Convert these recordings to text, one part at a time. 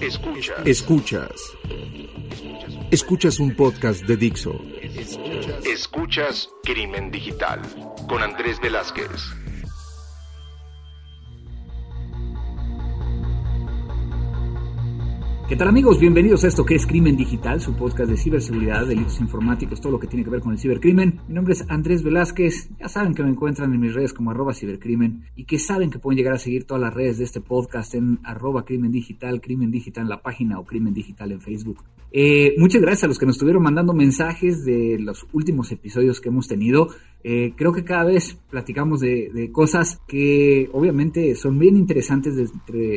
Escuchas. Escuchas. Escuchas un podcast de Dixo. Escuchas Crimen Digital con Andrés Velázquez. ¿Qué tal amigos? Bienvenidos a esto que es Crimen Digital, su podcast de ciberseguridad, delitos informáticos, todo lo que tiene que ver con el cibercrimen. Mi nombre es Andrés Velázquez, ya saben que me encuentran en mis redes como arroba cibercrimen y que saben que pueden llegar a seguir todas las redes de este podcast en arroba crimen digital, crimen digital en la página o crimen digital en Facebook. Eh, muchas gracias a los que nos estuvieron mandando mensajes de los últimos episodios que hemos tenido. Eh, creo que cada vez platicamos de, cosas que obviamente son bien interesantes de,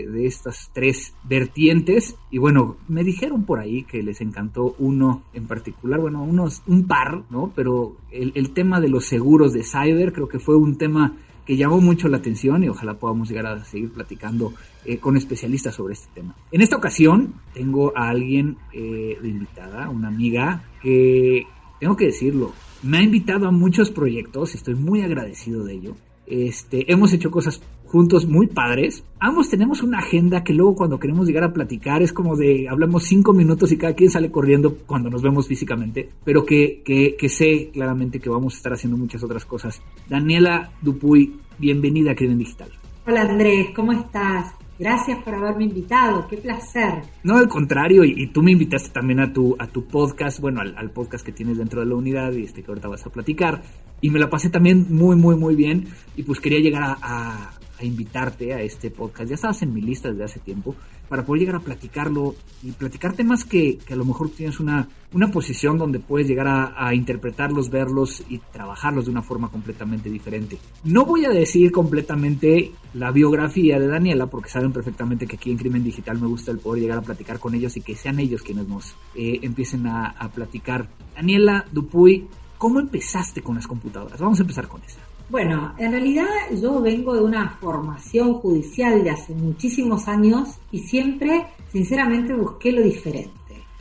de, estas tres vertientes. Y bueno, me dijeron por ahí que les encantó uno en particular, bueno, unos, un par, ¿no? Pero el, el tema de los seguros de cyber creo que fue un tema que llamó mucho la atención y ojalá podamos llegar a seguir platicando eh, con especialistas sobre este tema. En esta ocasión tengo a alguien eh, de invitada, una amiga que, tengo que decirlo, me ha invitado a muchos proyectos, estoy muy agradecido de ello. Este, hemos hecho cosas juntos muy padres. Ambos tenemos una agenda que luego cuando queremos llegar a platicar es como de hablamos cinco minutos y cada quien sale corriendo cuando nos vemos físicamente, pero que, que, que sé claramente que vamos a estar haciendo muchas otras cosas. Daniela Dupuy, bienvenida a Crimen Digital. Hola Andrés, ¿cómo estás? Gracias por haberme invitado, qué placer. No, al contrario, y, tú me invitaste también a tu, a tu podcast, bueno, al, podcast que tienes dentro de la unidad y este que ahorita vas a platicar. Y me la pasé también muy, muy, muy bien. Y pues quería llegar a a invitarte a este podcast. Ya estabas en mi lista desde hace tiempo para poder llegar a platicarlo y platicar temas que, que a lo mejor tienes una, una posición donde puedes llegar a, interpretarlos, verlos y trabajarlos de una forma completamente diferente. No voy a decir completamente la biografía de Daniela porque saben perfectamente que aquí en Crimen Digital me gusta el poder llegar a platicar con ellos y que sean ellos quienes nos eh, empiecen a, a platicar. Daniela Dupuy, ¿cómo empezaste con las computadoras? Vamos a empezar con eso. Bueno, en realidad yo vengo de una formación judicial de hace muchísimos años y siempre, sinceramente, busqué lo diferente,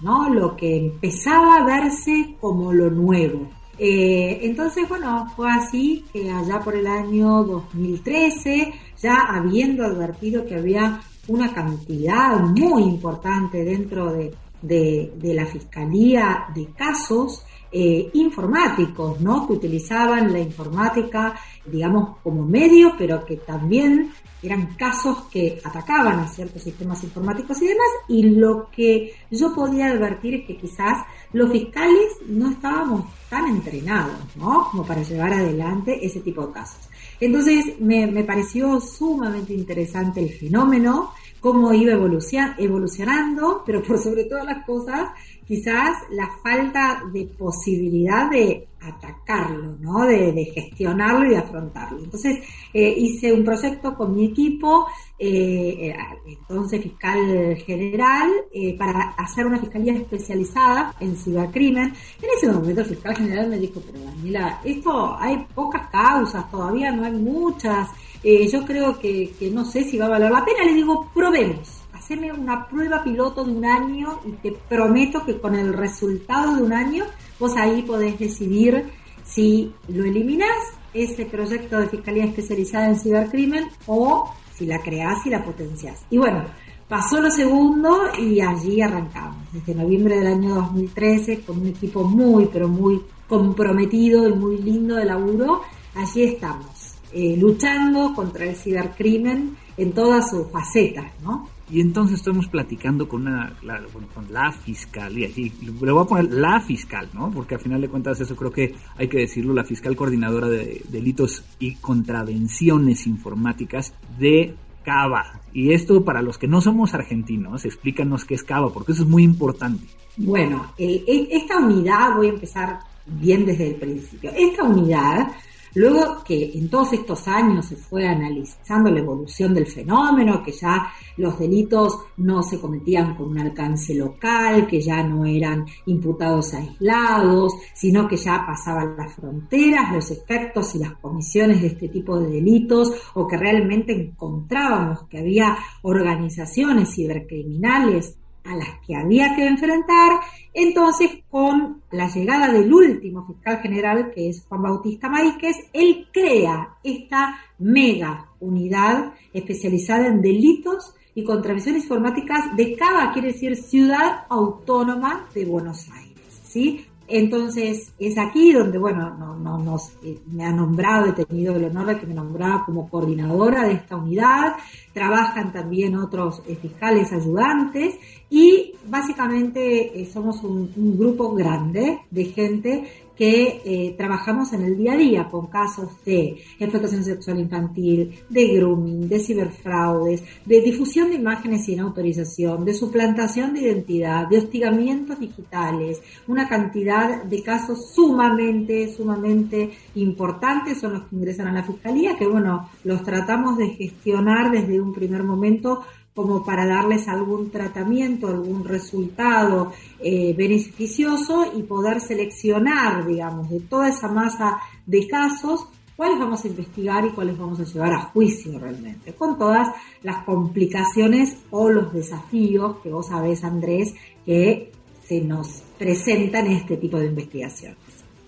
¿no? Lo que empezaba a verse como lo nuevo. Eh, entonces, bueno, fue así que allá por el año 2013, ya habiendo advertido que había una cantidad muy importante dentro de, de la Fiscalía de casos, eh, informáticos, ¿no? Que utilizaban la informática, digamos, como medio, pero que también eran casos que atacaban a ciertos sistemas informáticos y demás, y lo que yo podía advertir es que quizás los fiscales no estábamos tan entrenados, ¿no? Como para llevar adelante ese tipo de casos. Entonces me, me pareció sumamente interesante el fenómeno, cómo iba evolucionando, pero por sobre todas las cosas, quizás la falta de posibilidad de atacarlo, ¿no? de, gestionarlo y de afrontarlo. Entonces eh, hice un proyecto con mi equipo, eh, entonces fiscal general, eh, para hacer una fiscalía especializada en cibercrimen. En ese momento el fiscal general me dijo, pero Daniela, esto hay pocas causas, todavía no hay muchas. Yo creo que, que no sé si va a valer la pena. Le digo, probemos haceme una prueba piloto de un año y te prometo que con el resultado de un año vos ahí podés decidir si lo eliminás, ese proyecto de Fiscalía Especializada en Cibercrimen, o si la creás y la potenciás. Y bueno, pasó lo segundo y allí arrancamos, desde noviembre del año 2013, con un equipo muy, pero muy comprometido y muy lindo de laburo, allí estamos, eh, luchando contra el cibercrimen en todas sus facetas, ¿no? Y entonces estamos platicando con, una, la, con la fiscal, y le voy a poner la fiscal, ¿no? Porque al final de cuentas eso creo que hay que decirlo, la fiscal coordinadora de delitos y contravenciones informáticas de Cava. Y esto para los que no somos argentinos, explícanos qué es Cava, porque eso es muy importante. Bueno, eh, e, esta unidad, voy a empezar bien desde el principio, esta unidad Luego que en todos estos años se fue analizando la evolución del fenómeno, que ya los delitos no se cometían con un alcance local, que ya no eran imputados aislados, sino que ya pasaban las fronteras, los efectos y las comisiones de este tipo de delitos, o que realmente encontrábamos que había organizaciones cibercriminales a las que había que enfrentar, entonces con la llegada del último fiscal general, que es Juan Bautista Maíquez, él crea esta mega unidad especializada en delitos y contravenciones informáticas de cada, quiere decir, ciudad autónoma de Buenos Aires. ¿sí? Entonces, es aquí donde, bueno, no, nos, eh, me ha nombrado, he tenido el honor de que me nombraba como coordinadora de esta unidad, trabajan también otros eh, fiscales ayudantes y básicamente eh, somos un, grupo grande de gente que eh, trabajamos en el día a día con casos de explotación sexual infantil, de grooming, de ciberfraudes, de difusión de imágenes sin autorización, de suplantación de identidad, de hostigamientos digitales, una cantidad de casos sumamente, sumamente importantes son los que ingresan a la Fiscalía, que bueno, los tratamos de gestionar desde un primer momento como para darles algún tratamiento, algún resultado eh, beneficioso y poder seleccionar, digamos, de toda esa masa de casos, cuáles vamos a investigar y cuáles vamos a llevar a juicio realmente, con todas las complicaciones o los desafíos que vos sabés, Andrés, que se nos presentan en este tipo de investigaciones.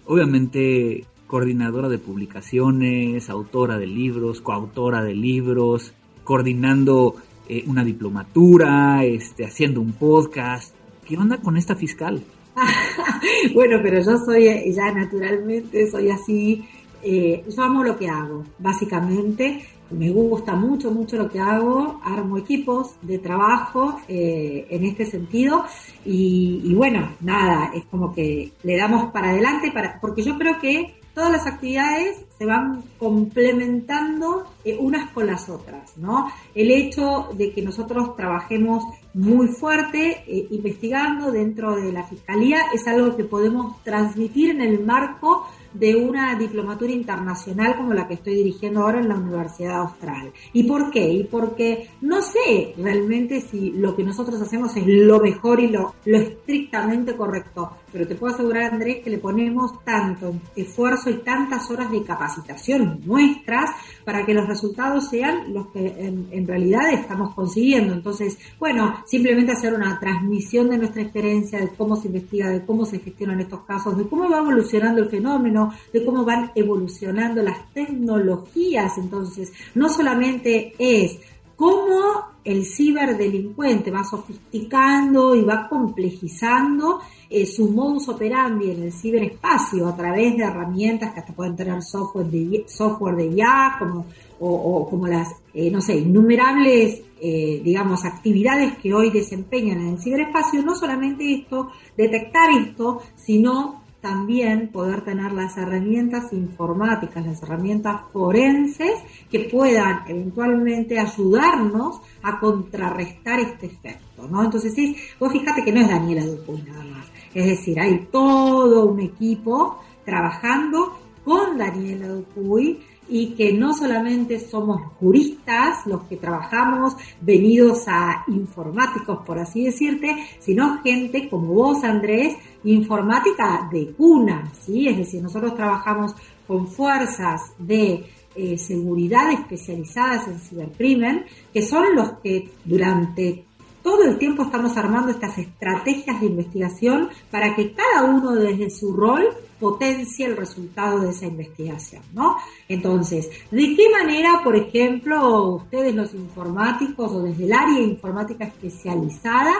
Obviamente, coordinadora de publicaciones, autora de libros, coautora de libros, coordinando eh, una diplomatura, este, haciendo un podcast. ¿Qué onda con esta fiscal? bueno, pero yo soy eh, ya naturalmente, soy así, eh, yo amo lo que hago, básicamente. Me gusta mucho, mucho lo que hago, armo equipos de trabajo en este sentido y, y, bueno, nada, es como que le damos para adelante, para, porque yo creo que todas las actividades se van complementando eh, unas con las otras, ¿no? El hecho de que nosotros trabajemos muy fuerte eh, investigando dentro de la fiscalía es algo que podemos transmitir en el marco de una diplomatura internacional como la que estoy dirigiendo ahora en la Universidad Austral. ¿Y por qué? Y porque no sé realmente si lo que nosotros hacemos es lo mejor y lo, lo estrictamente correcto, pero te puedo asegurar, Andrés, que le ponemos tanto esfuerzo y tantas horas de capacitación nuestras para que los resultados sean los que en, realidad estamos consiguiendo. Entonces, bueno, simplemente hacer una transmisión de nuestra experiencia, de cómo se investiga, de cómo se gestionan estos casos, de cómo va evolucionando el fenómeno, de cómo van evolucionando las tecnologías. Entonces, no solamente es cómo el ciberdelincuente va sofisticando y va complejizando eh, su modus operandi en el ciberespacio a través de herramientas que hasta pueden tener software de, software IA, como, o, como las, eh, no sé, innumerables, eh, digamos, actividades que hoy desempeñan en el ciberespacio. No solamente esto, detectar esto, sino también poder tener las herramientas informáticas, las herramientas forenses que puedan eventualmente ayudarnos a contrarrestar este efecto, ¿no? Entonces, es, vos fíjate que no es Daniela Dupuy nada más, es decir, hay todo un equipo trabajando con Daniela Dupuy y que no solamente somos juristas los que trabajamos venidos a informáticos, por así decirte, sino gente como vos, Andrés, informática de cuna, ¿sí? Es decir, nosotros trabajamos con fuerzas de eh, seguridad especializadas en cibercrimen, que son los que durante todo el tiempo estamos armando estas estrategias de investigación para que cada uno desde su rol potencie el resultado de esa investigación, ¿no? Entonces, ¿de qué manera, por ejemplo, ustedes los informáticos o desde el área informática especializada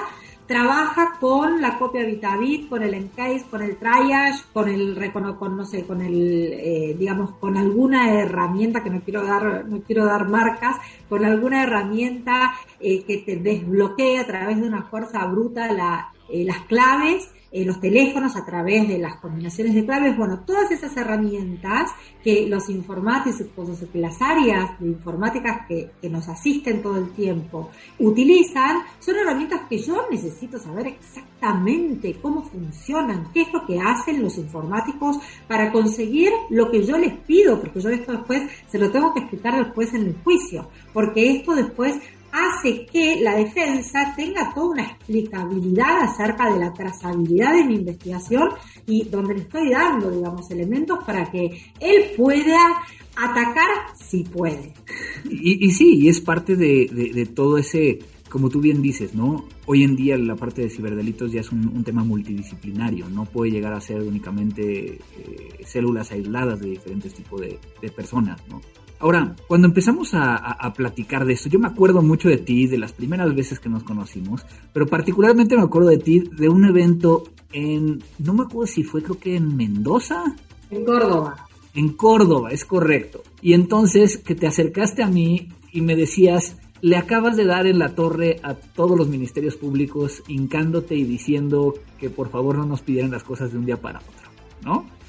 trabaja con la copia Vitavit, con el encase, con el triage, con el con, no sé, con el eh, digamos con alguna herramienta que no quiero dar no quiero dar marcas, con alguna herramienta eh, que te desbloquee a través de una fuerza bruta eh, las claves eh, los teléfonos a través de las combinaciones de claves, bueno, todas esas herramientas que los informáticos, que las áreas de informáticas que, que nos asisten todo el tiempo utilizan, son herramientas que yo necesito saber exactamente cómo funcionan, qué es lo que hacen los informáticos para conseguir lo que yo les pido, porque yo esto después se lo tengo que explicar después en el juicio, porque esto después hace que la defensa tenga toda una explicabilidad acerca de la trazabilidad de mi investigación y donde le estoy dando, digamos, elementos para que él pueda atacar si puede. Y, sí, y es parte de, todo ese, como tú bien dices, ¿no? Hoy en día la parte de ciberdelitos ya es un, tema multidisciplinario, no puede llegar a ser únicamente eh, células aisladas de diferentes tipos de, de personas, ¿no? Ahora, cuando empezamos a, platicar de esto, yo me acuerdo mucho de ti, de las primeras veces que nos conocimos, pero particularmente me acuerdo de ti de un evento en, no me acuerdo si fue, creo que en Mendoza. En Córdoba. En Córdoba, es correcto. Y entonces que te acercaste a mí y me decías, le acabas de dar en la torre a todos los ministerios públicos, hincándote y diciendo que por favor no nos pidieran las cosas de un día para otro, ¿no?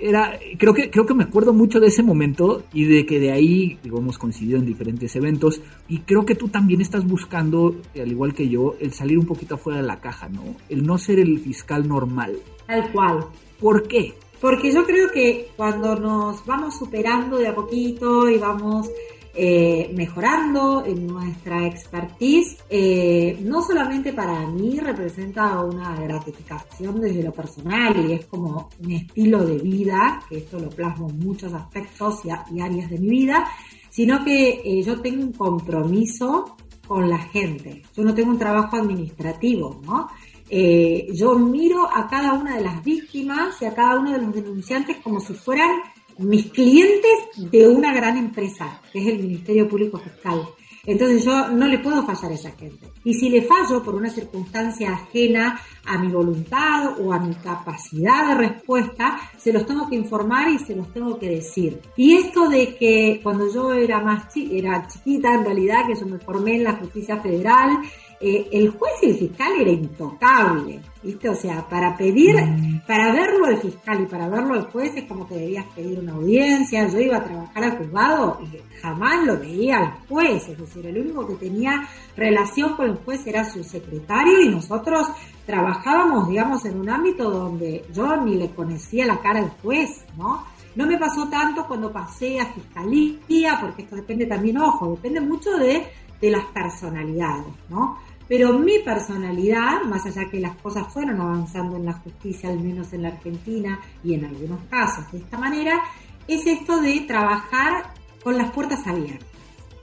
Era, creo que, creo que me acuerdo mucho de ese momento y de que de ahí, digo, hemos coincidido en diferentes eventos y creo que tú también estás buscando, al igual que yo, el salir un poquito afuera de la caja, ¿no? El no ser el fiscal normal. Tal cual. ¿Por qué? Porque yo creo que cuando nos vamos superando de a poquito y vamos eh, mejorando en nuestra expertise, eh, no solamente para mí representa una gratificación desde lo personal y es como un estilo de vida, que esto lo plasmo en muchos aspectos y, áreas de mi vida, sino que eh, yo tengo un compromiso con la gente. Yo no tengo un trabajo administrativo, ¿no? yo miro a cada una de las víctimas y a cada uno de los denunciantes como si fueran mis clientes de una gran empresa, que es el Ministerio Público Fiscal. Entonces yo no le puedo fallar a esa gente. Y si le fallo por una circunstancia ajena a mi voluntad o a mi capacidad de respuesta, se los tengo que informar y se los tengo que decir. Y esto de que cuando yo era más era chiquita, en realidad, que yo me formé en la justicia federal, eh, el juez y el fiscal era intocable, ¿viste? O sea, para pedir, mm. para verlo al fiscal y para verlo al juez es como que debías pedir una audiencia. Yo iba a trabajar al juzgado y jamás lo veía al juez, es decir, el único que tenía relación con el juez era su secretario y nosotros trabajábamos, digamos, en un ámbito donde yo ni le conocía la cara al juez, ¿no? No me pasó tanto cuando pasé a fiscalía, porque esto depende también, ojo, depende mucho de, de las personalidades, ¿no? Pero mi personalidad, más allá que las cosas fueron avanzando en la justicia, al menos en la Argentina y en algunos casos de esta manera, es esto de trabajar con las puertas abiertas.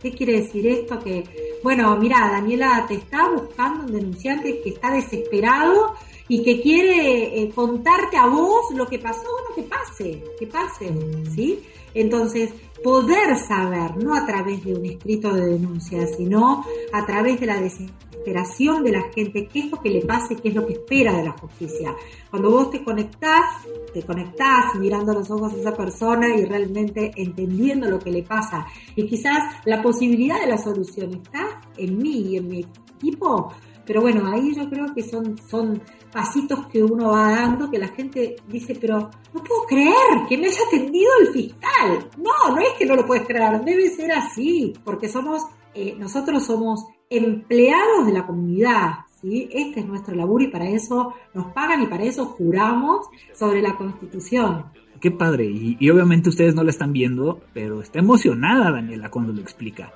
¿Qué quiere decir esto? Que, bueno, mira, Daniela, te está buscando un denunciante que está desesperado y que quiere eh, contarte a vos lo que pasó, bueno, que pase, que pase, ¿sí? Entonces, poder saber, no a través de un escrito de denuncia, sino a través de la desesperación de la gente, qué es lo que le pasa y qué es lo que espera de la justicia. Cuando vos te conectás, te conectás mirando los ojos a esa persona y realmente entendiendo lo que le pasa. Y quizás la posibilidad de la solución está en mí y en mi equipo, pero bueno, ahí yo creo que son, son pasitos que uno va dando que la gente dice, pero no puedo creer que me haya atendido el fiscal. No, no es que no lo puedes creer, debe ser así, porque somos, eh, nosotros somos empleados de la comunidad, ¿sí? Este es nuestro laburo y para eso nos pagan y para eso juramos sobre la Constitución. Qué padre, y, y obviamente ustedes no la están viendo, pero está emocionada Daniela cuando lo explica.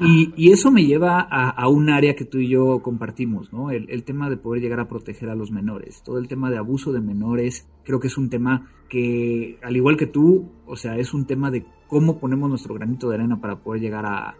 Y, eso me lleva a, un área que tú y yo compartimos, ¿no? El, tema de poder llegar a proteger a los menores. Todo el tema de abuso de menores, creo que es un tema que, al igual que tú, o sea, es un tema de cómo ponemos nuestro granito de arena para poder llegar a,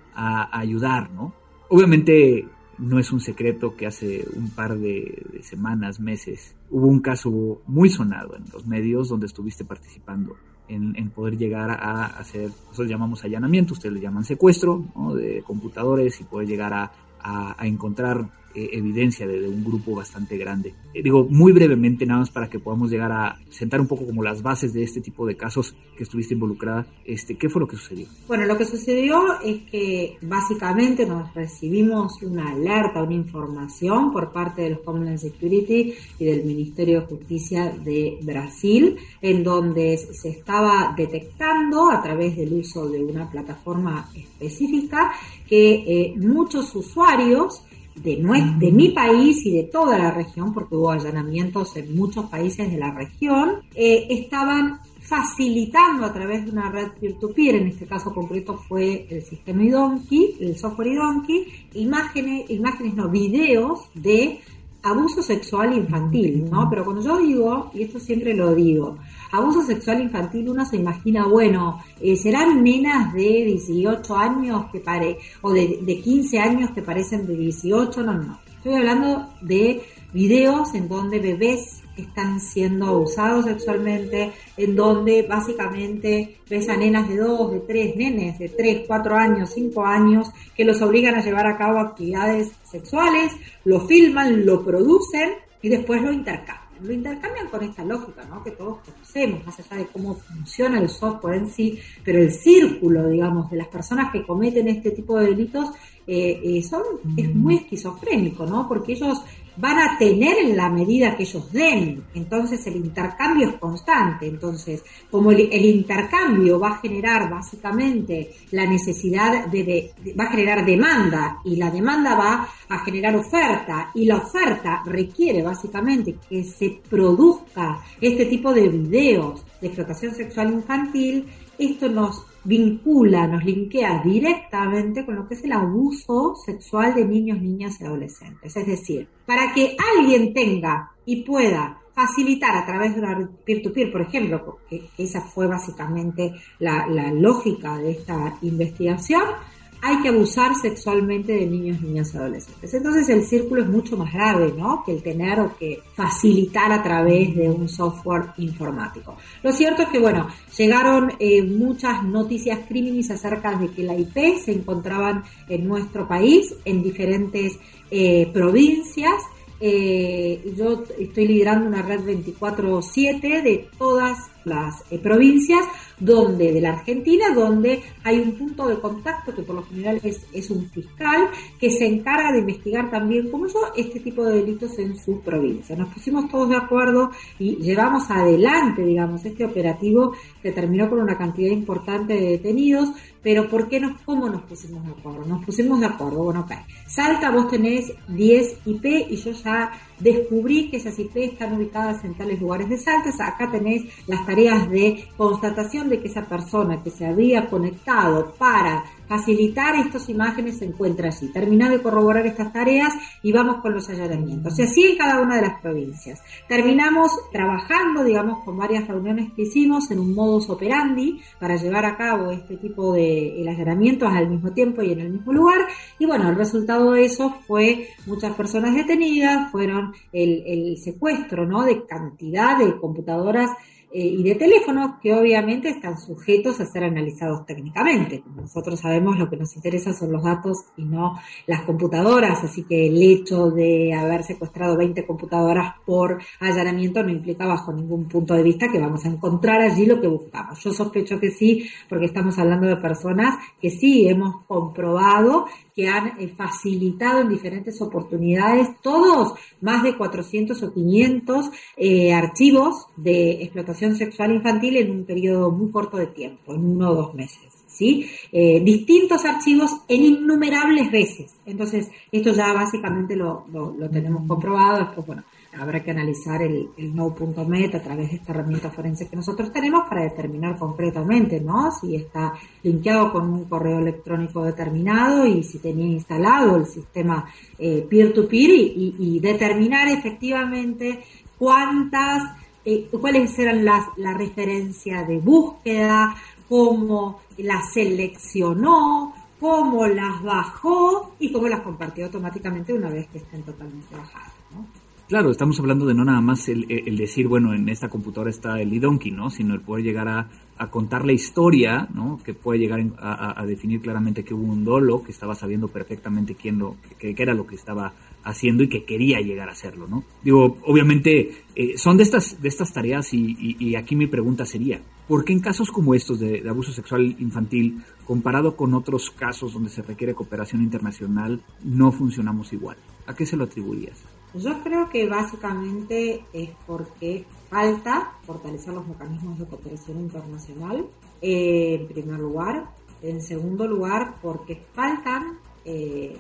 ayudar, ¿no? Obviamente no es un secreto que hace un par de, semanas, meses, hubo un caso muy sonado en los medios donde estuviste participando en, poder llegar a hacer, nosotros llamamos allanamiento, ustedes le llaman secuestro de computadores y poder llegar a, a encontrar eh, evidencia de, un grupo bastante grande. Eh, digo, muy brevemente, nada más para que podamos llegar a sentar un poco como las bases de este tipo de casos que estuviste involucrada, este, ¿qué fue lo que sucedió? Bueno, lo que sucedió es que básicamente nos recibimos una alerta, una información por parte de los Homeland Security y del Ministerio de Justicia de Brasil, en donde se estaba detectando a través del uso de una plataforma específica que eh, muchos usuarios de, de mi país y de toda la región, porque hubo allanamientos en muchos países de la región, eh, estaban facilitando a través de una red peer-to-peer, en este caso concreto fue el sistema IDONKI, el software IDONKI, imágenes, imágenes no, videos de abuso sexual infantil, ¿no? Pero cuando yo digo, y esto siempre lo digo, abuso sexual infantil, uno se imagina, bueno, eh, serán nenas de 18 años que pare, o de, de 15 años que parecen de 18, no, no, Estoy hablando de videos en donde bebés están siendo abusados sexualmente, en donde básicamente ves a nenas de dos, de tres, nenes de tres, cuatro años, cinco años, que los obligan a llevar a cabo actividades sexuales, lo filman, lo producen y después lo intercambian. Lo intercambian con esta lógica, ¿no? Que todos conocemos, más allá de cómo funciona el software en sí, pero el círculo, digamos, de las personas que cometen este tipo de delitos eh, eh, son, es muy esquizofrénico, ¿no? Porque ellos van a tener en la medida que ellos den. Entonces el intercambio es constante. Entonces, como el, intercambio va a generar básicamente la necesidad de, va a generar demanda y la demanda va a generar oferta y la oferta requiere básicamente que se produzca este tipo de videos de explotación sexual infantil, esto nos vincula, nos linkea directamente con lo que es el abuso sexual de niños, niñas y adolescentes. Es decir, para que alguien tenga y pueda facilitar a través de una peer-to-peer, por ejemplo, que esa fue básicamente la lógica de esta investigación, hay que abusar sexualmente de niños, niñas y adolescentes. Entonces el círculo es mucho más grave, ¿no? Que el tener o que facilitar a través de un software informático. Lo cierto es que, bueno, llegaron eh, muchas noticias crímenes acerca de que la IP se encontraban en nuestro país, en diferentes eh, provincias, eh, yo estoy liderando una red 24/7 de todas las provincias donde de la Argentina, donde hay un punto de contacto que por lo general es, un fiscal que se encarga de investigar también, como yo, este tipo de delitos en su provincia. Nos pusimos todos de acuerdo y llevamos adelante, digamos, este operativo que terminó con una cantidad importante de detenidos, pero ¿por qué nos, cómo nos pusimos de acuerdo? Nos pusimos de acuerdo, bueno, ok. Salta, vos tenés 10 IP y yo ya descubrí que esas IP están ubicadas en tales lugares de Salta. Acá tenés las tareas de constatación de que esa persona que se había conectado para facilitar estas imágenes se encuentra allí. Terminá de corroborar estas tareas y vamos con los allanamientos. Y así en cada una de las provincias. Terminamos trabajando, digamos, con varias reuniones que hicimos en un modus operandi para llevar a cabo este tipo de allanamientos al mismo tiempo y en el mismo lugar. Y bueno, el resultado de eso fue muchas personas detenidas, fueron el, el secuestro, ¿no? De cantidad de computadoras y de teléfonos que obviamente están sujetos a ser analizados técnicamente. nosotros sabemos, lo que nos interesa son los datos y no las computadoras, así que el hecho de haber secuestrado 20 computadoras por allanamiento no implica bajo ningún punto de vista que vamos a encontrar allí lo que buscamos. Yo sospecho que sí, porque estamos hablando de personas que sí hemos comprobado que han eh, facilitado en diferentes oportunidades, todos más de 400 o 500 eh, archivos de explotación sexual infantil en un periodo muy corto de tiempo, en uno o dos meses. ¿Sí? Eh, distintos archivos en innumerables veces. Entonces, esto ya básicamente lo, lo, lo tenemos comprobado. Después, bueno, habrá que analizar el, el no.met a través de esta herramienta forense que nosotros tenemos para determinar concretamente, ¿no? Si está linkeado con un correo electrónico determinado y si tenía instalado el sistema eh, peer-to-peer y, determinar efectivamente cuántas, eh, cuáles eran las, la referencia de búsqueda, cómo las seleccionó, cómo las bajó y cómo las compartió automáticamente una vez que estén totalmente bajadas. Claro, estamos hablando de no nada más el, decir, bueno, en esta computadora está el iDonkey, ¿no? Sino el poder llegar a, contar la historia, ¿no? Que puede llegar a, definir claramente que hubo un dolo, que estaba sabiendo perfectamente quién lo, que, era lo que estaba haciendo y que quería llegar a hacerlo, ¿no? Digo, obviamente eh, son de estas, de estas tareas y, aquí mi pregunta sería, ¿por qué en casos como estos de, de abuso sexual infantil, comparado con otros casos donde se requiere cooperación internacional, no funcionamos igual? ¿A qué se lo atribuirías? Yo creo que básicamente es porque falta fortalecer los mecanismos de cooperación internacional, eh, en primer lugar. En segundo lugar, porque faltan eh,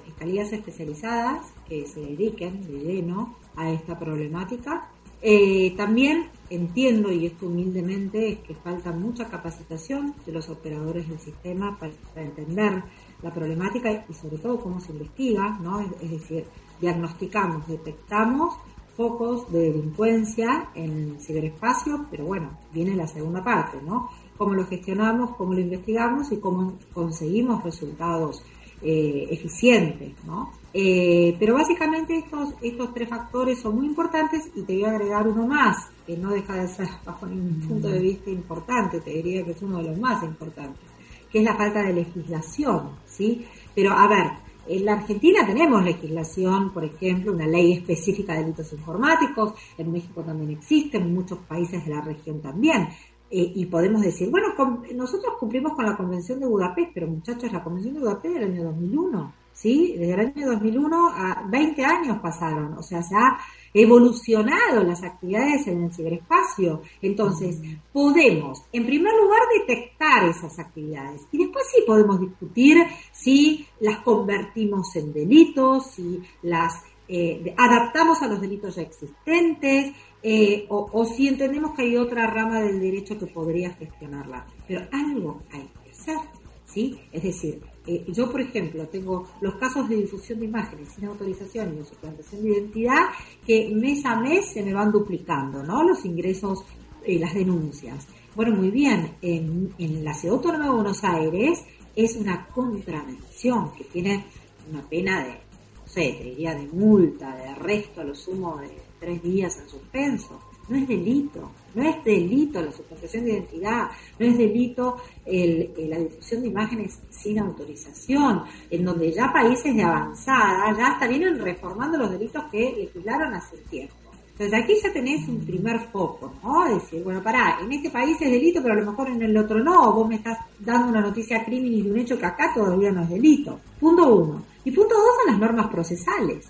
especializadas que se dediquen de lleno a esta problemática. Eh, también entiendo, y esto humildemente, es que falta mucha capacitación de los operadores del sistema para, entender la problemática y sobre todo cómo se investiga, ¿no? es decir, diagnosticamos, detectamos focos de delincuencia en el ciberespacio, pero bueno, viene la segunda parte, ¿no? Cómo lo gestionamos, cómo lo investigamos y cómo conseguimos resultados eh, eficientes, ¿no? Eh, pero básicamente estos, estos tres factores son muy importantes y te voy a agregar uno más, que no deja de ser bajo ningún punto de vista importante, te diría que es uno de los más importantes, que es la falta de legislación, ¿sí? Pero a ver, en la Argentina tenemos legislación, por ejemplo, una ley específica de delitos informáticos, en México también existe, en muchos países de la región también. Eh, y podemos decir, bueno, nosotros cumplimos con la Convención de Budapest, pero muchachos, la Convención de Budapest del año 2001, ¿sí? Desde el año 2001 a 20 años pasaron, o sea, se ha evolucionado las actividades en el ciberespacio. Entonces, podemos, en primer lugar, detectar esas actividades y después sí podemos discutir si las convertimos en delitos, si las eh, adaptamos a los delitos ya existentes eh, o, si entendemos que hay otra rama del derecho que podría gestionarla. Pero algo hay que hacer, ¿sí? Es decir, eh, yo, por ejemplo, tengo los casos de difusión de imágenes sin autorización y de suplantación de identidad que mes a mes se me van duplicando, ¿no? Los ingresos y las denuncias. Bueno, muy bien, en, la Ciudad Autónoma de Buenos Aires es una contravención que tiene una pena de, no sé, te diría de multa, de arresto a lo sumo de tres días en suspenso. No es delito, no es delito la suplantación de identidad, no es delito el, la difusión de imágenes sin autorización, en donde ya países de avanzada ya hasta vienen reformando los delitos que legislaron hace tiempo. Entonces aquí ya tenés un primer foco, ¿no? Decir, bueno, pará, en este país es delito, pero a lo mejor en el otro no, vos me estás dando una noticia crimen de un hecho que acá todavía no es delito. Punto uno. Y punto dos son las normas procesales.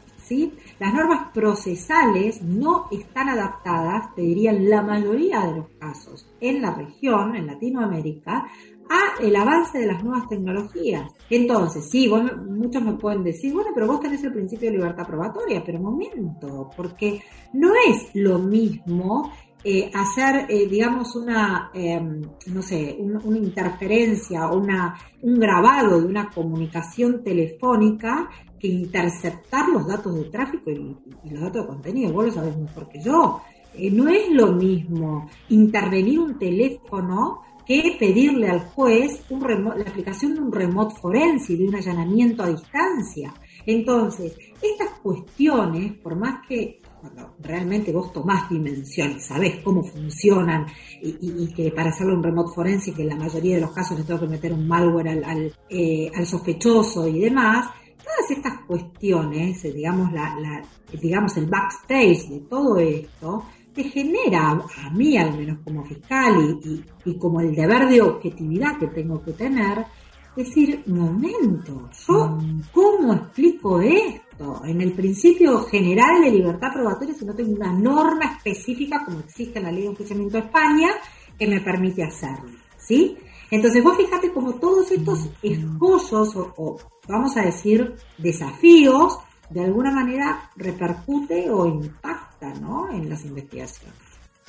Las normas procesales no están adaptadas, te diría, la mayoría de los casos en la región, en Latinoamérica, a el avance de las nuevas tecnologías. Entonces, sí, muchos me pueden decir, bueno, pero vos tenés el principio de libertad probatoria, pero momento, porque no es lo mismo eh, hacer, eh, digamos, una, em, no sé, una interferencia o una, un grabado de una comunicación telefónica que interceptar los datos de tráfico y, los datos de contenido. Vos lo sabés mejor que yo. Eh, no es lo mismo intervenir un teléfono que pedirle al juez un la aplicación de un remote forense, de un allanamiento a distancia. Entonces, estas cuestiones, por más que cuando realmente vos tomás dimensión y sabés cómo funcionan y, que para hacerle un remote forense, que en la mayoría de los casos le tengo que meter un malware al, al, eh, al sospechoso y demás, todas estas cuestiones, eh, digamos, la, digamos el backstage de todo esto, te genera, a mí al menos como fiscal y, como el deber de objetividad que tengo que tener, decir, momento, yo mm. cómo explico esto en el principio general de libertad probatoria si no tengo una norma específica como existe en la ley de enjuiciamiento de España que me permite hacerlo, ¿sí? Entonces vos fíjate como todos estos escollos o, vamos a decir desafíos de alguna manera repercute o impacta ¿no? en las investigaciones.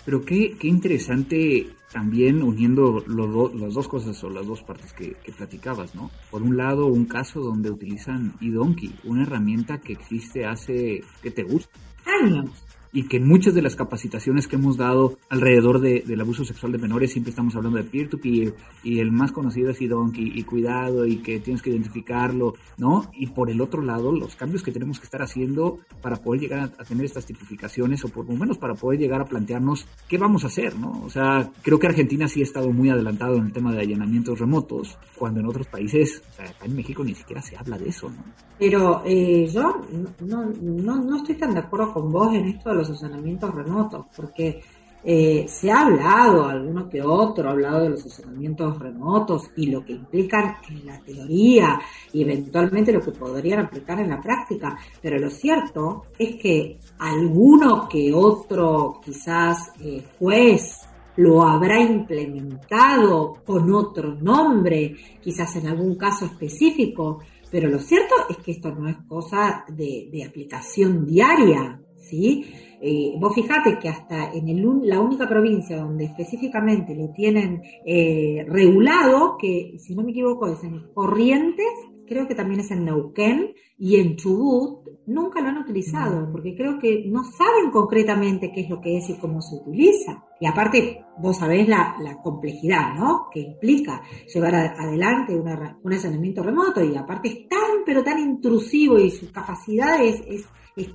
Pero qué, qué interesante también uniendo las dos cosas o las dos partes que, que, platicabas, ¿no? Por un lado, un caso donde utilizan eDonkey, una herramienta que existe hace, ¿qué te gusta? Años y que muchas de las capacitaciones que hemos dado alrededor del abuso sexual de menores siempre estamos hablando de peer-to-peer y el más conocido es Donkey y cuidado y que tienes que identificarlo, ¿no? Y por el otro lado, los cambios que tenemos que estar haciendo para poder llegar a, tener estas tipificaciones o por lo menos para poder llegar a plantearnos qué vamos a hacer, ¿no? O sea, creo que Argentina sí ha estado muy adelantado en el tema de allanamientos remotos, cuando en otros países, o sea, acá en México ni siquiera se habla de eso, ¿no? Pero eh, yo no, no, no estoy tan de acuerdo con vos en esto de los los remotos, porque eh, se ha hablado, alguno que otro ha hablado de los asesoramientos remotos y lo que implican en la teoría y eventualmente lo que podrían aplicar en la práctica, pero lo cierto es que alguno que otro quizás eh, juez lo habrá implementado con otro nombre, quizás en algún caso específico, pero lo cierto es que esto no es cosa de aplicación diaria, ¿sí? Eh, vos fijate que hasta en el, la única provincia donde específicamente lo tienen eh, regulado, que si no me equivoco es en Corrientes, creo que también es en Neuquén y en Chubut, nunca lo han utilizado, porque creo que no saben concretamente qué es lo que es y cómo se utiliza. Y aparte, vos sabés la, complejidad, ¿no? Que implica llevar adelante un allanamiento remoto y aparte es tan pero tan intrusivo y su capacidad es, es,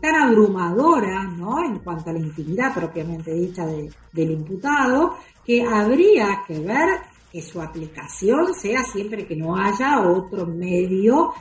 tan abrumadora, ¿no? En cuanto a la intimidad propiamente dicha del imputado, que habría que ver que su aplicación sea siempre que no haya otro medio,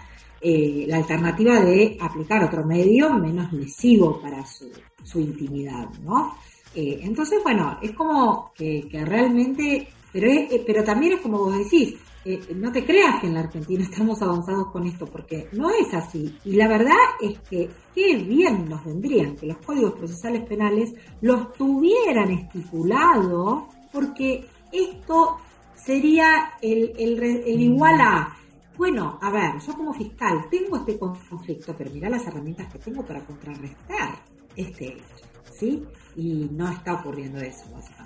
eh, la alternativa de aplicar otro medio menos lesivo para su, su intimidad, ¿no? Eh, entonces, bueno, es como que, realmente, pero, eh, pero también es como vos decís, eh, no te creas que en la Argentina estamos avanzados con esto, porque no es así. Y la verdad es que qué bien nos vendrían que los códigos procesales penales los tuvieran estipulado, porque esto sería el, el igual a bueno, a ver, yo como fiscal tengo este conflicto, pero mira las herramientas que tengo para contrarrestar este hecho. ¿sí? Y no está ocurriendo eso, básicamente.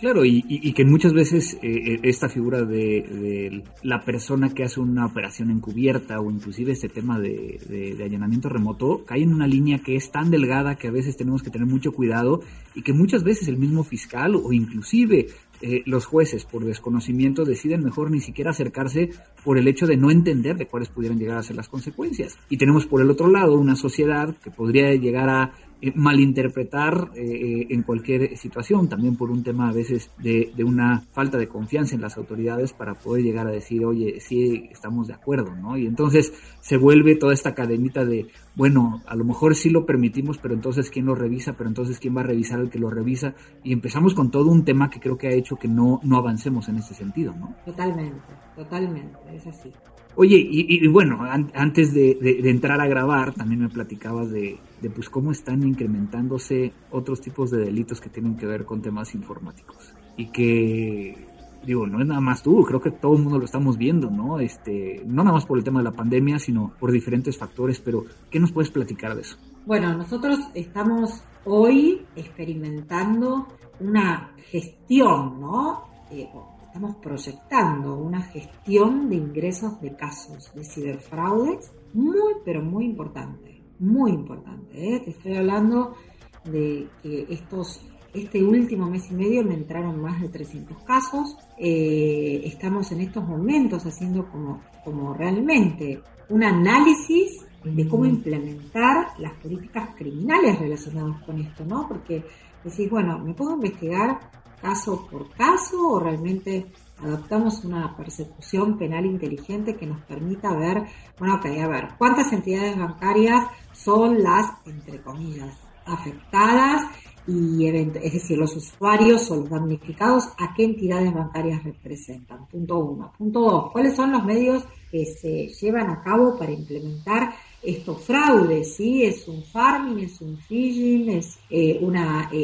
Claro, y, que muchas veces eh, eh, esta figura de, la persona que hace una operación encubierta o inclusive este tema de, allanamiento remoto cae en una línea que es tan delgada que a veces tenemos que tener mucho cuidado y que muchas veces el mismo fiscal o inclusive eh, los jueces por desconocimiento deciden mejor ni siquiera acercarse por el hecho de no entender de cuáles pudieran llegar a ser las consecuencias. Y tenemos por el otro lado una sociedad que podría llegar a eh, malinterpretar eh, eh, en cualquier situación, también por un tema a veces de, de, una falta de confianza en las autoridades para poder llegar a decir, oye, sí, estamos de acuerdo, ¿no? Y entonces se vuelve toda esta cadenita de, bueno, a lo mejor sí lo permitimos, pero entonces quién lo revisa, pero entonces quién va a revisar el que lo revisa, y empezamos con todo un tema que creo que ha hecho que no, no avancemos en ese sentido, ¿no? Totalmente, totalmente, es así. Oye, y, bueno, antes de, entrar a grabar, también me platicabas de, pues cómo están incrementándose otros tipos de delitos que tienen que ver con temas informáticos. Y que, digo, no es nada más tú, creo que todo el mundo lo estamos viendo, ¿no? Este, no nada más por el tema de la pandemia, sino por diferentes factores, pero ¿qué nos puedes platicar de eso? Bueno, nosotros estamos hoy experimentando una gestión, ¿no? Eh, estamos proyectando una gestión de ingresos de casos de ciberfraudes muy, pero muy importante, muy importante. ¿eh? Te estoy hablando de que estos, este último mes y medio me entraron más de 300 casos. Eh, estamos en estos momentos haciendo como, como realmente un análisis de cómo implementar las políticas criminales relacionadas con esto, ¿no? Porque decís, bueno, me puedo investigar caso por caso o realmente adoptamos una persecución penal inteligente que nos permita ver, bueno, ok, a ver, cuántas entidades bancarias son las, entre comillas, afectadas y es decir, los usuarios o los damnificados, a qué entidades bancarias representan. Punto uno. Punto dos, cuáles son los medios que se llevan a cabo para implementar estos fraudes, ¿sí? Es un farming, es un phishing, es eh, una, eh,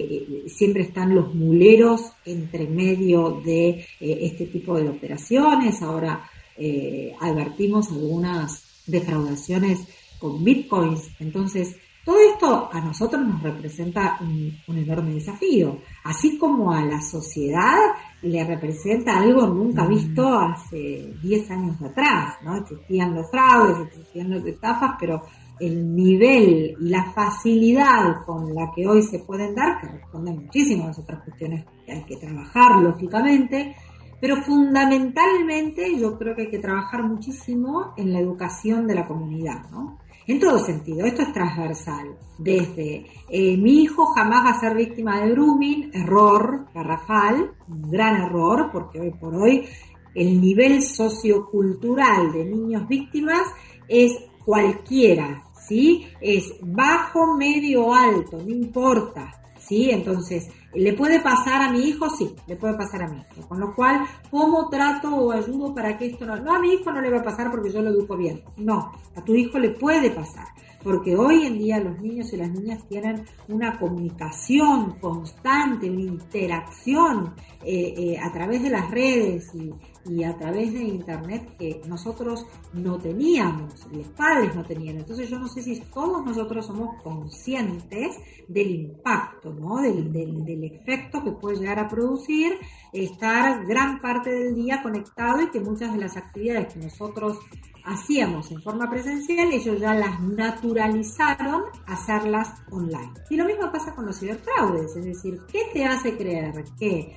eh, siempre están los muleros entre medio de este tipo de operaciones. Ahora advertimos algunas defraudaciones con bitcoins. Entonces, todo esto a nosotros nos representa un, enorme desafío, así como a la sociedad le representa algo nunca visto hace 10 años atrás, ¿no? Existían los fraudes, existían las estafas, pero el nivel y la facilidad con la que hoy se pueden dar, que responden muchísimo a las otras cuestiones que hay que trabajar, lógicamente, pero fundamentalmente yo creo que hay que trabajar muchísimo en la educación de la comunidad, ¿no? En todo sentido, esto es transversal. Desde eh, mi hijo jamás va a ser víctima de grooming, error garrafal, un gran error, porque hoy por hoy el nivel sociocultural de niños víctimas es cualquiera, ¿sí? Es bajo, medio, alto, no importa. ¿sí? Entonces, ¿le puede pasar a mi hijo? Sí, le puede pasar a mi hijo. Con lo cual, ¿cómo trato o ayudo para que esto no... No, a mi hijo no le va a pasar porque yo lo educo bien. No, a tu hijo le puede pasar. Porque hoy en día los niños y las niñas tienen una comunicación constante, una interacción eh, eh, a través de las redes y, a través de internet que nosotros no teníamos, los padres no tenían. Entonces yo no sé si todos nosotros somos conscientes del impacto, ¿no? Del, efecto que puede llegar a producir estar gran parte del día conectado y que muchas de las actividades que nosotros hacíamos en forma presencial, ellos ya las naturalizaron hacerlas online. Y lo mismo pasa con los ciberfraudes, es decir, ¿qué te hace creer que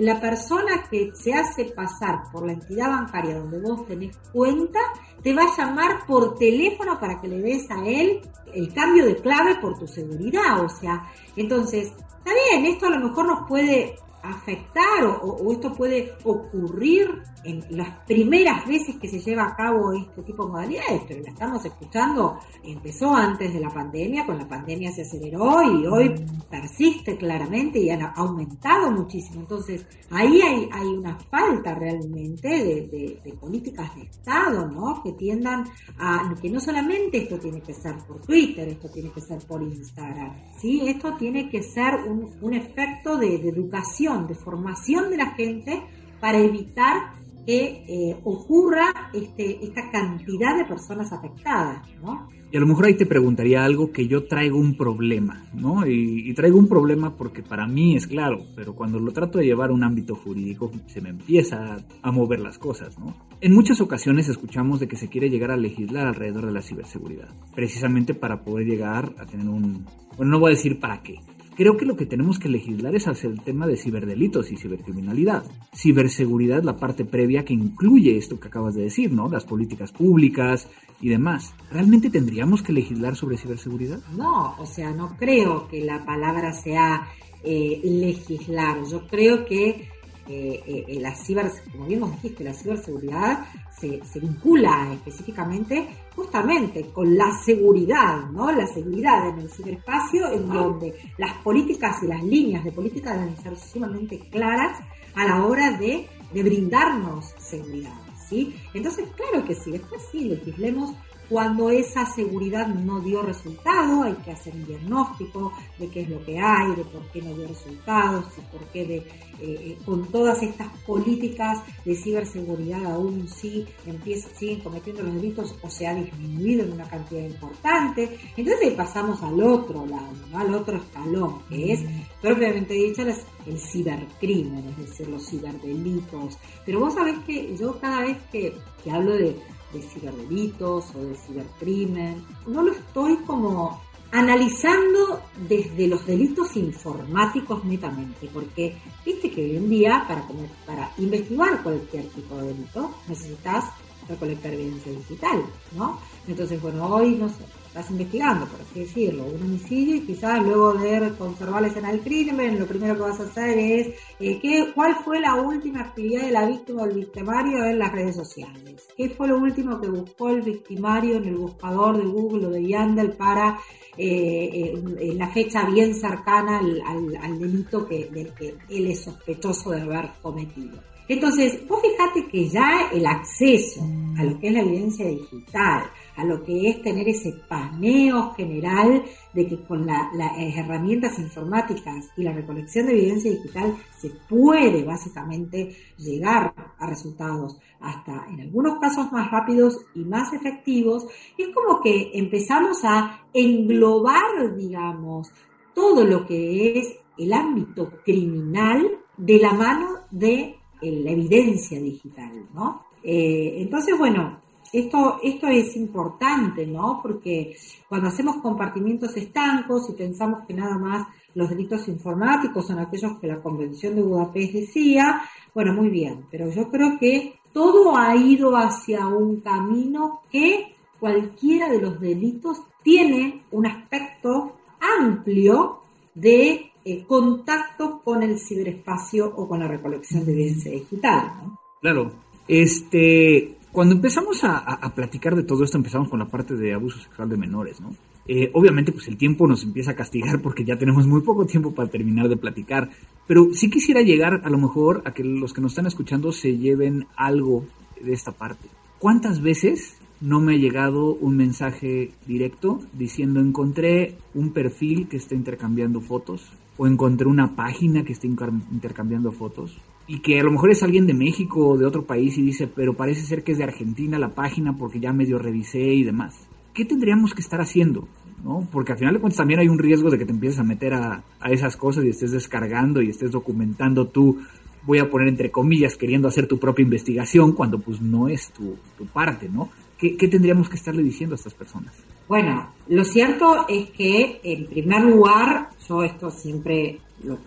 la persona que se hace pasar por la entidad bancaria donde vos tenés cuenta te va a llamar por teléfono para que le des a él el cambio de clave por tu seguridad? O sea, entonces, está bien, esto a lo mejor nos puede afectar o, esto puede ocurrir en las primeras veces que se lleva a cabo este tipo de modalidades, pero la estamos escuchando, empezó antes de la pandemia, con la pandemia se aceleró y hoy persiste claramente y ha aumentado muchísimo. Entonces, ahí hay, hay una falta realmente de, políticas de Estado, ¿no? Que tiendan a, que no solamente esto tiene que ser por Twitter, esto tiene que ser por Instagram, ¿sí? Esto tiene que ser un, un efecto de educación, de formación de la gente para evitar que eh, ocurra este, esta cantidad de personas afectadas, ¿no? Y a lo mejor ahí te preguntaría algo que yo traigo un problema, ¿no? Y, traigo un problema porque para mí es claro, pero cuando lo trato de llevar a un ámbito jurídico se me empieza a mover las cosas, ¿no? En muchas ocasiones escuchamos de que se quiere llegar a legislar alrededor de la ciberseguridad, precisamente para poder llegar a tener un... Bueno, no voy a decir para qué, Creo que lo que tenemos que legislar es hacia el tema de ciberdelitos y cibercriminalidad. Ciberseguridad, la parte previa que incluye esto que acabas de decir, ¿no? Las políticas públicas y demás. ¿Realmente tendríamos que legislar sobre ciberseguridad? No, o sea, no creo que la palabra sea eh, legislar. Yo creo que eh, eh, la ciber, como bien nos dijiste, la ciberseguridad se, se, vincula específicamente justamente con la seguridad, ¿no? La seguridad en el ciberespacio, en donde las políticas y las líneas de política deben ser sumamente claras a la hora de, de brindarnos seguridad, ¿sí? Entonces, claro que sí, después sí, legislemos cuando esa seguridad no dio resultado, hay que hacer un diagnóstico de qué es lo que hay, de por qué no dio resultados, y por qué de, eh, eh, con todas estas políticas de ciberseguridad aún sí empieza, siguen cometiendo los delitos o se ha disminuido en una cantidad importante. Entonces pasamos al otro lado, al otro escalón, que es propiamente dicho el cibercrimen, es decir, los ciberdelitos. Pero vos sabés que yo cada vez que hablo de de ciberdelitos o de cibercrimen. No lo estoy como analizando desde los delitos informáticos netamente, porque viste que hoy en día para, para investigar cualquier tipo de delito necesitas recolectar evidencia digital, ¿no? Entonces, bueno, hoy no sé, estás investigando, por así decirlo, un homicidio y quizás luego de conservar la escena del crimen, lo primero que vas a hacer es eh, ¿qué, cuál fue la última actividad de la víctima o el victimario en las redes sociales. ¿Qué fue lo último que buscó el victimario en el buscador de Google o de Yandel para eh, eh, la fecha bien cercana al, delito del que él es sospechoso de haber cometido? Entonces, vos fíjate que ya el acceso a lo que es la evidencia digital, a lo que es tener ese paneo general de que con las herramientas informáticas y la recolección de evidencia digital se puede básicamente llegar a resultados hasta en algunos casos más rápidos y más efectivos, es como que empezamos a englobar, digamos, todo lo que es el ámbito criminal de la mano de la evidencia digital, ¿no? Eh, entonces, bueno, esto, esto es importante, ¿no? Porque cuando hacemos compartimientos estancos y pensamos que nada más los delitos informáticos son aquellos que la Convención de Budapest decía, bueno, muy bien, pero yo creo que todo ha ido hacia un camino que cualquiera de los delitos tiene un aspecto amplio de eh, contacto con el ciberespacio o con la recolección de evidencia digital. ¿no? Claro, este, cuando empezamos a, platicar de todo esto, empezamos con la parte de abuso sexual de menores, ¿no? Eh, obviamente, pues el tiempo nos empieza a castigar porque ya tenemos muy poco tiempo para terminar de platicar, pero sí quisiera llegar a lo mejor a que los que nos están escuchando se lleven algo de esta parte. ¿Cuántas veces no me ha llegado un mensaje directo diciendo encontré un perfil que está intercambiando fotos o encontré una página que está intercambiando fotos y que a lo mejor es alguien de México o de otro país y dice, pero parece ser que es de Argentina la página porque ya medio revisé y demás. ¿Qué tendríamos que estar haciendo? ¿No? Porque al final de cuentas también hay un riesgo de que te empieces a meter a, a esas cosas y estés descargando y estés documentando tú voy a poner entre comillas, queriendo hacer tu propia investigación cuando pues no es tu, parte, ¿no? ¿Qué, ¿Qué tendríamos que estarle diciendo a estas personas? Bueno, lo cierto es que en primer lugar, yo esto siempre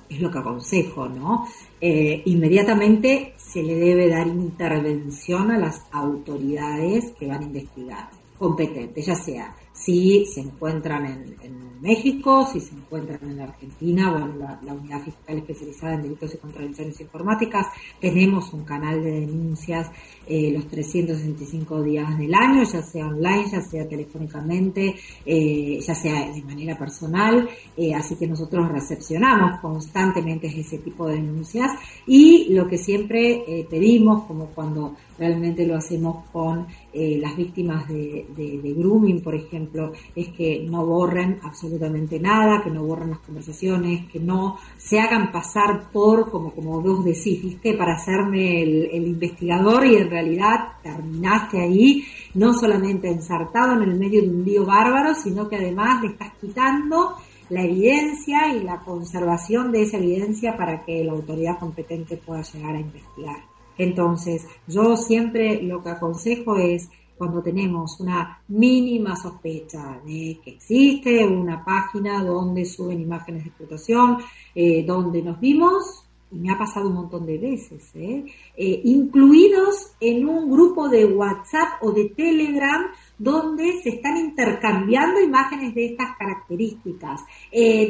es lo que aconsejo, ¿no? Eh, inmediatamente se le debe dar intervención a las autoridades que van a investigar, competentes, ya sea si se encuentran en, México, si se encuentran en Argentina, bueno, la, Unidad Fiscal Especializada en Delitos y Contradicciones Informáticas, tenemos un canal de denuncias eh, los 365 días del año, ya sea online, ya sea telefónicamente, eh, ya sea de manera personal, eh, así que nosotros recepcionamos constantemente ese tipo de denuncias y lo que siempre pedimos, como cuando realmente lo hacemos con las víctimas de, grooming, por ejemplo, es que no borren absolutamente nada, que no borren las conversaciones, que no se hagan pasar por, como, como vos decís, ¿viste? para hacerme el, investigador y en realidad terminaste ahí, no solamente ensartado en el medio de un lío bárbaro, sino que además le estás quitando la evidencia y la conservación de esa evidencia para que la autoridad competente pueda llegar a investigar. Entonces, yo siempre lo que aconsejo es cuando tenemos una mínima sospecha de que existe una página donde suben imágenes de explotación, eh, donde nos vimos, y me ha pasado un montón de veces, ¿eh? Eh, incluidos en un grupo de WhatsApp o de Telegram donde se están intercambiando imágenes de estas características,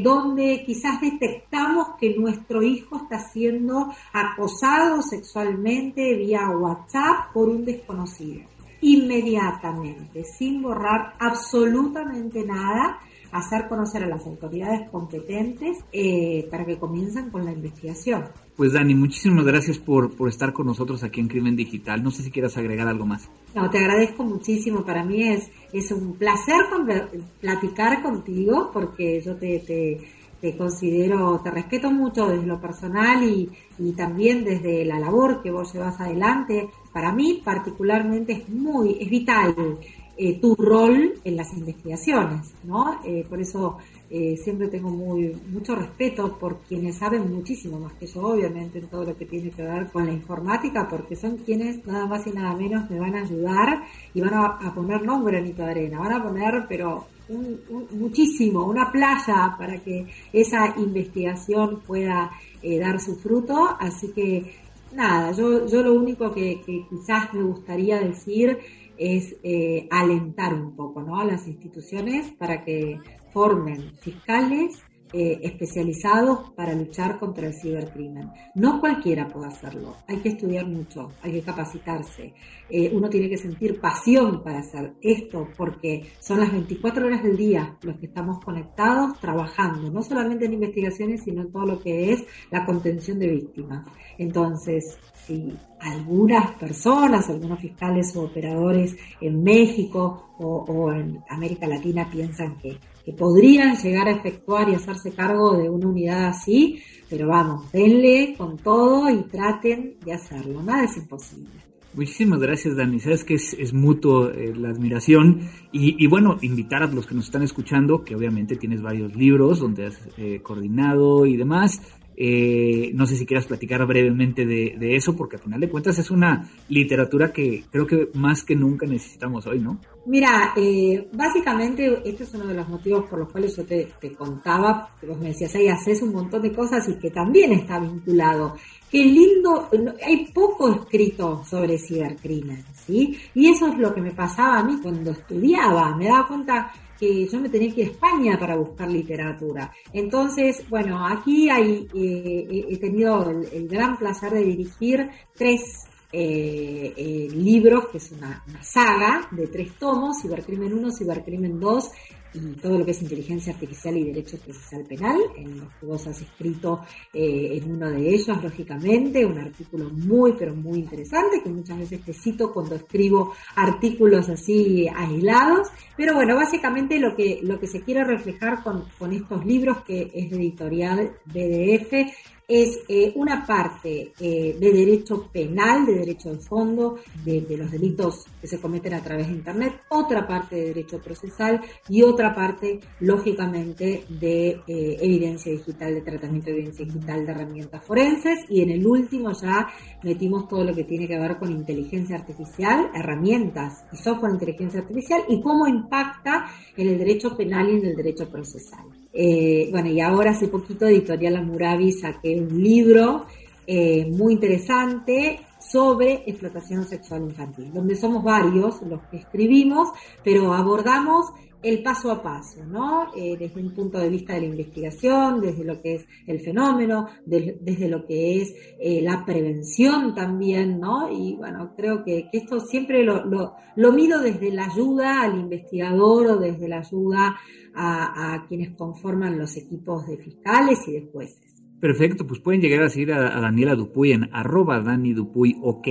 donde quizás detectamos que nuestro hijo está siendo acosado sexualmente vía WhatsApp por un desconocido. Inmediatamente, sin borrar absolutamente nada, hacer conocer a las autoridades competentes eh, para que comiencen con la investigación. Pues Dani, muchísimas gracias por, por estar con nosotros aquí en Crimen Digital. No sé si quieras agregar algo más. No, te agradezco muchísimo. Para mí es, es un placer platicar contigo porque yo te, te, te considero, te respeto mucho desde lo personal y, y también desde la labor que vos llevas adelante para mí particularmente es muy, es vital eh, tu rol en las investigaciones, ¿no? Eh, por eso eh, siempre tengo muy, mucho respeto por quienes saben muchísimo más que yo, obviamente, en todo lo que tiene que ver con la informática, porque son quienes nada más y nada menos me van a ayudar y van a, poner nombre a mi arena, van a poner, pero muchísimo, una playa para que esa investigación pueda dar su fruto, así que nada, yo, yo lo único que, quizás me gustaría decir es eh, alentar un poco ¿no? a las instituciones para que formen fiscales eh, especializados para luchar contra el cibercrimen. No cualquiera puede hacerlo, hay que estudiar mucho, hay que capacitarse, eh, uno tiene que sentir pasión para hacer esto porque son las 24 horas del día los que estamos conectados trabajando, no solamente en investigaciones, sino en todo lo que es la contención de víctimas. Entonces, si algunas personas, algunos fiscales o operadores en México o en América Latina piensan que podrían llegar a efectuar y hacerse cargo de una unidad así, pero vamos, denle con todo y traten de hacerlo, nada es imposible. Muchísimas gracias, Dani. Sabes que es, mutuo eh, la admiración. Y, bueno, invitar a los que nos están escuchando, que obviamente tienes varios libros donde has eh, coordinado y demás. Eh, no sé si quieras platicar brevemente de, eso, porque al final de cuentas es una literatura que creo que más que nunca necesitamos hoy, ¿no? Mira, eh, básicamente este es uno de los motivos por los cuales yo te, contaba, que vos me decías, ahí haces un montón de cosas y que también está vinculado. Qué lindo, hay poco escrito sobre cibercrimen, ¿sí? Y eso es lo que me pasaba a mí cuando estudiaba, me daba cuenta que yo me tenía que ir a España para buscar literatura. Entonces, bueno, aquí eh, he tenido el, gran placer de dirigir tres eh, eh, libros, que es una, una, saga de tres tomos, Cibercrimen 1, Cibercrimen 2 y todo lo que es inteligencia artificial y derecho procesal penal, en los que vos has escrito eh, en uno de ellos, lógicamente, un artículo muy, pero muy interesante, que muchas veces te cito cuando escribo artículos así aislados, pero bueno, básicamente lo que, lo que se quiere reflejar con, con estos libros, que es de editorial BDF, es eh, una parte eh, de derecho penal, de derecho de fondo, de, los delitos que se cometen a través de Internet, otra parte de derecho procesal y otra parte, lógicamente, de eh, evidencia digital, de tratamiento de evidencia digital, de herramientas forenses y en el último ya metimos todo lo que tiene que ver con inteligencia artificial, herramientas y software de inteligencia artificial y cómo impacta en el derecho penal y en el derecho procesal. Eh, bueno, y ahora hace poquito Editorial Amurabi saqué un libro eh, muy interesante sobre explotación sexual infantil, donde somos varios los que escribimos, pero abordamos el paso a paso, ¿no? Eh, desde un punto de vista de la investigación, desde lo que es el fenómeno, desde lo que es la prevención también, ¿no? Y bueno, creo que, esto siempre lo, mido desde la ayuda al investigador o desde la ayuda a, quienes conforman los equipos de fiscales y de jueces. Perfecto, pues pueden llegar a seguir a, Daniela Dupuy en arroba Dani Dupuy OK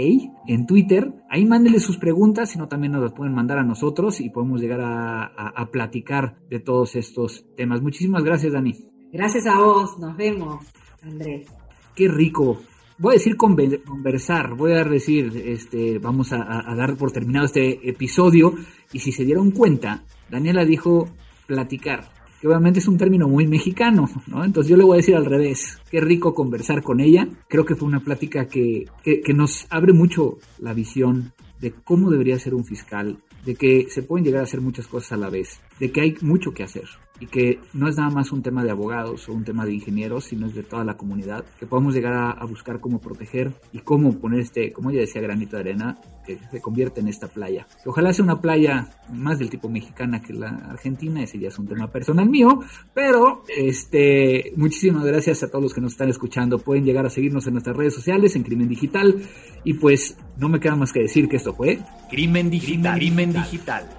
en Twitter. Ahí mándenle sus preguntas, sino también nos las pueden mandar a nosotros y podemos llegar a, platicar de todos estos temas. Muchísimas gracias, Dani. Gracias a vos, nos vemos, Andrés. Qué rico. Voy a decir conversar, voy a decir, este, vamos a, a dar por terminado este episodio y si se dieron cuenta, Daniela dijo platicar, que obviamente es un término muy mexicano, ¿no? Entonces yo le voy a decir al revés, qué rico conversar con ella, creo que fue una plática que, que, que nos abre mucho la visión de cómo debería ser un fiscal, de que se pueden llegar a hacer muchas cosas a la vez, de que hay mucho que hacer y que no es nada más un tema de abogados o un tema de ingenieros, sino es de toda la comunidad, que podemos llegar a, buscar cómo proteger y cómo poner este, como ella decía, granito de arena que se convierte en esta playa. ojalá sea una playa más del tipo mexicana que la argentina, ese ya es un tema personal mío, pero este, muchísimas gracias a todos los que nos están escuchando. Pueden llegar a seguirnos en nuestras redes sociales, en Crimen Digital, y pues no me queda más que decir que esto fue Crimen Digital. Crimen Digital.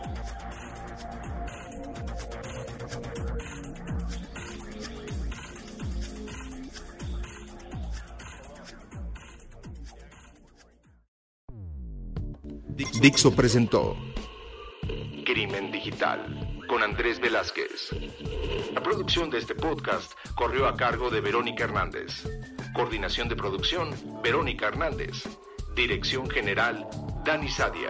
Dixo presentó Crimen Digital con Andrés Velázquez. La producción de este podcast corrió a cargo de Verónica Hernández. Coordinación de producción, Verónica Hernández. Dirección General, Dani Sadia.